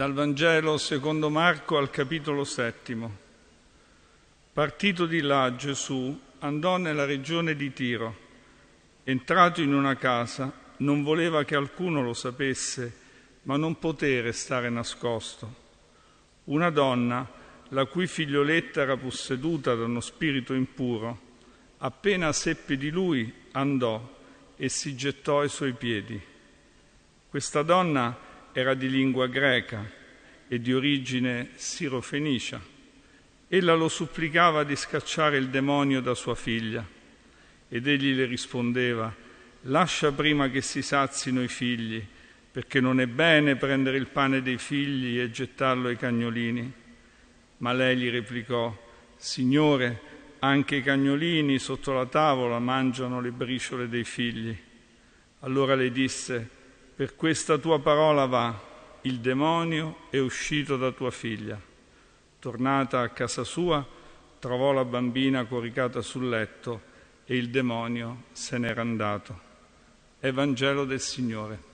Dal Vangelo secondo Marco al capitolo settimo. Partito di là Gesù andò nella regione di Tiro. Entrato in una casa, non voleva che alcuno lo sapesse, ma non poté restare nascosto. Una donna, la cui figlioletta era posseduta da uno spirito impuro, appena seppe di lui, andò e si gettò ai suoi piedi. Questa donna era di lingua greca e di origine sirofenicia. Ella lo supplicava di scacciare il demonio da sua figlia ed egli le rispondeva, lascia prima che si sazino i figli, perché non è bene prendere il pane dei figli e gettarlo ai cagnolini. Ma lei gli replicò, Signore, anche i cagnolini sotto la tavola mangiano le briciole dei figli. Allora le disse, per questa tua parola va, il demonio è uscito da tua figlia. Tornata a casa sua, trovò la bambina coricata sul letto e il demonio se n'era andato. Evangelo del Signore.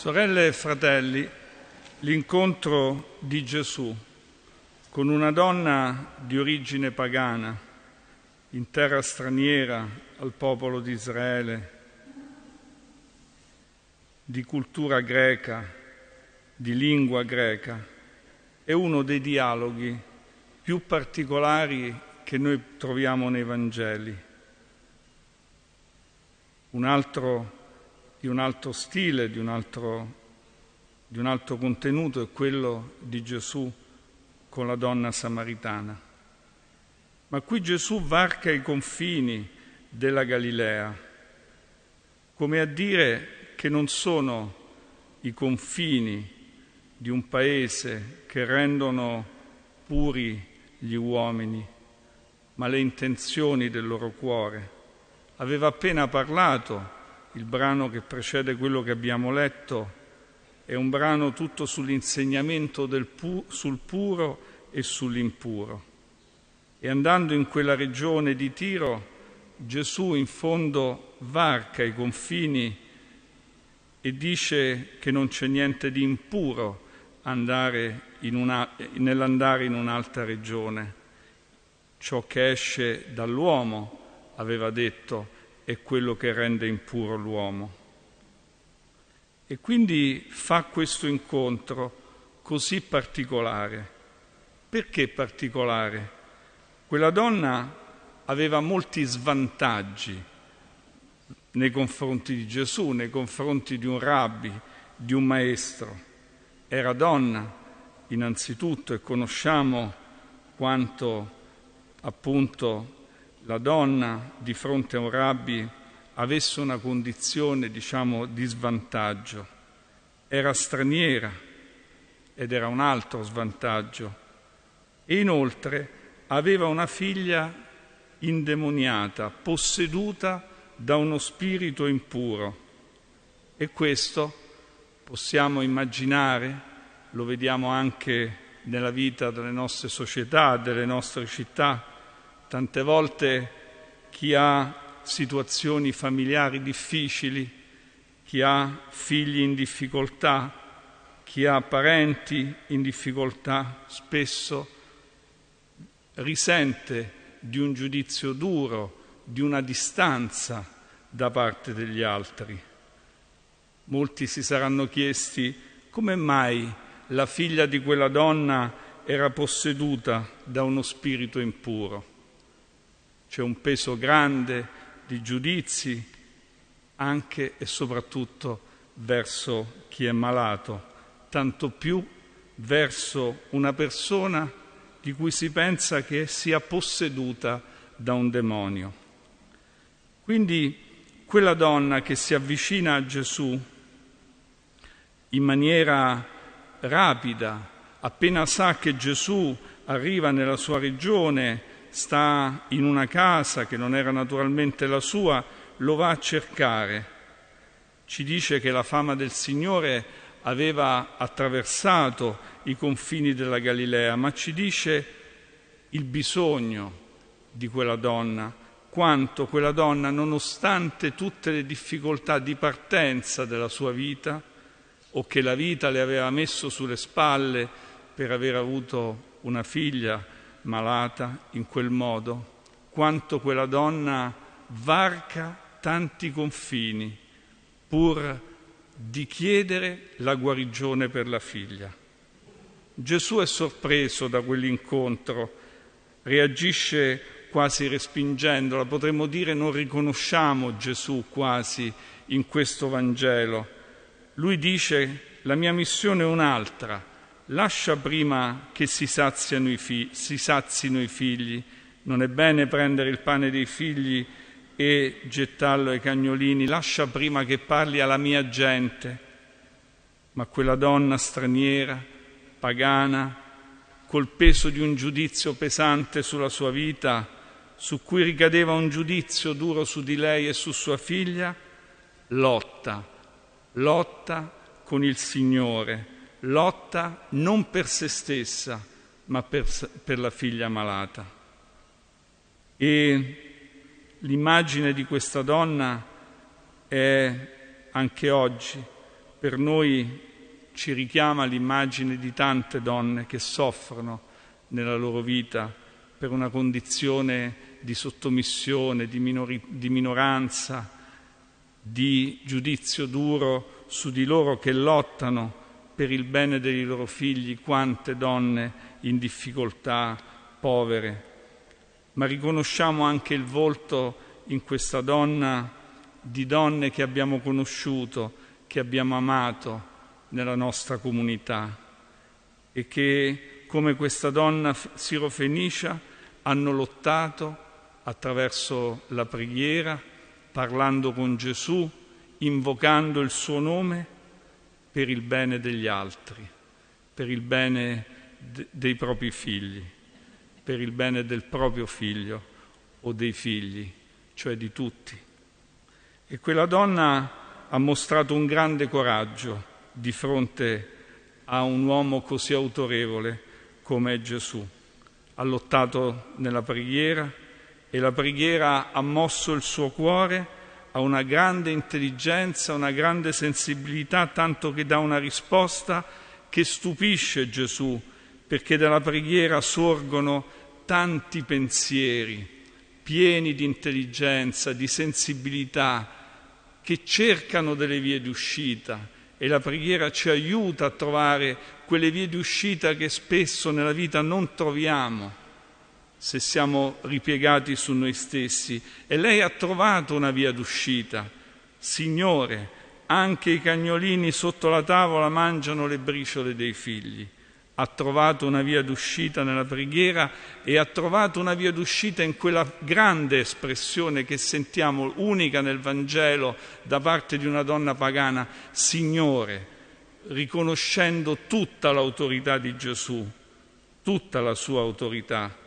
Sorelle e fratelli, l'incontro di Gesù con una donna di origine pagana, in terra straniera al popolo di Israele, di cultura greca, di lingua greca, è uno dei dialoghi più particolari che noi troviamo nei Vangeli. Un altro di un altro stile, di un altro, di un altro contenuto, è quello di Gesù con la donna samaritana. Ma qui Gesù varca i confini della Galilea, come a dire che non sono i confini di un paese che rendono puri gli uomini, ma le intenzioni del loro cuore. Aveva appena parlato il brano che precede quello che abbiamo letto è un brano tutto sull'insegnamento pu- sul puro e sull'impuro. E andando in quella regione di Tiro, Gesù in fondo varca i confini e dice che non c'è niente di impuro in una, nell'andare in un'altra regione. Ciò che esce dall'uomo, aveva detto, è quello che rende impuro l'uomo. E quindi fa questo incontro così particolare. Perché particolare? Quella donna aveva molti svantaggi nei confronti di Gesù, nei confronti di un rabbi, di un maestro. Era donna innanzitutto e conosciamo quanto appunto la donna di fronte a un rabbi avesse una condizione, diciamo, di svantaggio. Era straniera ed era un altro svantaggio. E inoltre aveva una figlia indemoniata, posseduta da uno spirito impuro. E questo possiamo immaginare, lo vediamo anche nella vita delle nostre società, delle nostre città, Tante volte chi ha situazioni familiari difficili, chi ha figli in difficoltà, chi ha parenti in difficoltà, spesso risente di un giudizio duro, di una distanza da parte degli altri. Molti si saranno chiesti come mai la figlia di quella donna era posseduta da uno spirito impuro. C'è un peso grande di giudizi anche e soprattutto verso chi è malato, tanto più verso una persona di cui si pensa che sia posseduta da un demonio. Quindi quella donna che si avvicina a Gesù in maniera rapida, appena sa che Gesù arriva nella sua regione, sta in una casa che non era naturalmente la sua, lo va a cercare. Ci dice che la fama del Signore aveva attraversato i confini della Galilea, ma ci dice il bisogno di quella donna, quanto quella donna, nonostante tutte le difficoltà di partenza della sua vita, o che la vita le aveva messo sulle spalle per aver avuto una figlia malata in quel modo, quanto quella donna varca tanti confini pur di chiedere la guarigione per la figlia. Gesù è sorpreso da quell'incontro, reagisce quasi respingendola, potremmo dire non riconosciamo Gesù quasi in questo Vangelo. Lui dice la mia missione è un'altra, lascia prima che si, i fi- si sazino i figli, non è bene prendere il pane dei figli e gettarlo ai cagnolini, lascia prima che parli alla mia gente. Ma quella donna straniera, pagana, col peso di un giudizio pesante sulla sua vita, su cui ricadeva un giudizio duro su di lei e su sua figlia, lotta, lotta con il Signore, lotta non per se stessa, ma per, per la figlia malata. E L'immagine di questa donna è anche oggi per noi ci richiama l'immagine di tante donne che soffrono nella loro vita per una condizione di sottomissione, di, minori, di minoranza, di giudizio duro su di loro che lottano per il bene dei loro figli, quante donne in difficoltà, povere, ma riconosciamo anche il volto in questa donna di donne che abbiamo conosciuto, che abbiamo amato nella nostra comunità e che, come questa donna sirofenicia, hanno lottato attraverso la preghiera, parlando con Gesù, invocando il suo nome per il bene degli altri, per il bene de- dei propri figli per il bene del proprio figlio o dei figli, cioè di tutti. E quella donna ha mostrato un grande coraggio di fronte a un uomo così autorevole come è Gesù. Ha lottato nella preghiera e la preghiera ha mosso il suo cuore a una grande intelligenza, una grande sensibilità, tanto che dà una risposta che stupisce Gesù perché dalla preghiera sorgono tanti pensieri pieni di intelligenza, di sensibilità, che cercano delle vie di uscita e la preghiera ci aiuta a trovare quelle vie di uscita che spesso nella vita non troviamo se siamo ripiegati su noi stessi. E lei ha trovato una via d'uscita. Signore, anche i cagnolini sotto la tavola mangiano le briciole dei figli ha trovato una via d'uscita nella preghiera e ha trovato una via d'uscita in quella grande espressione che sentiamo unica nel Vangelo da parte di una donna pagana, Signore, riconoscendo tutta l'autorità di Gesù, tutta la sua autorità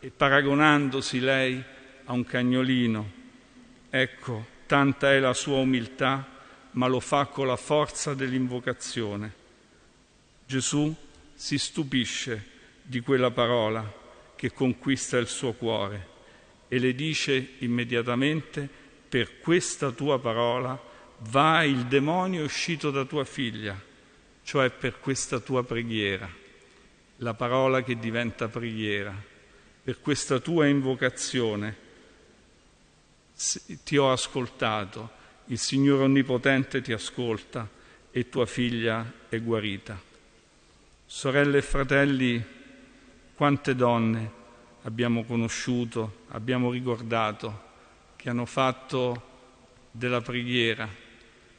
e paragonandosi lei a un cagnolino. Ecco, tanta è la sua umiltà, ma lo fa con la forza dell'invocazione. Gesù si stupisce di quella parola che conquista il suo cuore e le dice immediatamente, per questa tua parola va il demonio uscito da tua figlia, cioè per questa tua preghiera, la parola che diventa preghiera, per questa tua invocazione. Ti ho ascoltato, il Signore Onnipotente ti ascolta e tua figlia è guarita. Sorelle e fratelli, quante donne abbiamo conosciuto, abbiamo ricordato, che hanno fatto della preghiera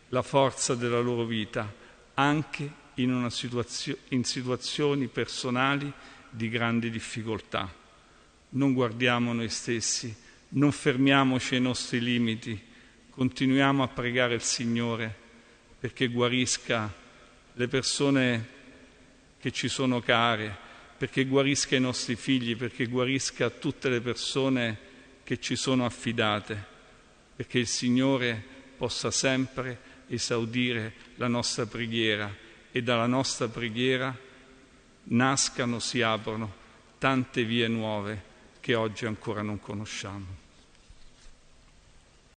la forza della loro vita, anche in, situazio- in situazioni personali di grandi difficoltà. Non guardiamo noi stessi, non fermiamoci ai nostri limiti, continuiamo a pregare il Signore perché guarisca le persone che ci sono care, perché guarisca i nostri figli, perché guarisca tutte le persone che ci sono affidate, perché il Signore possa sempre esaudire la nostra preghiera e dalla nostra preghiera nascano, si aprono tante vie nuove che oggi ancora non conosciamo.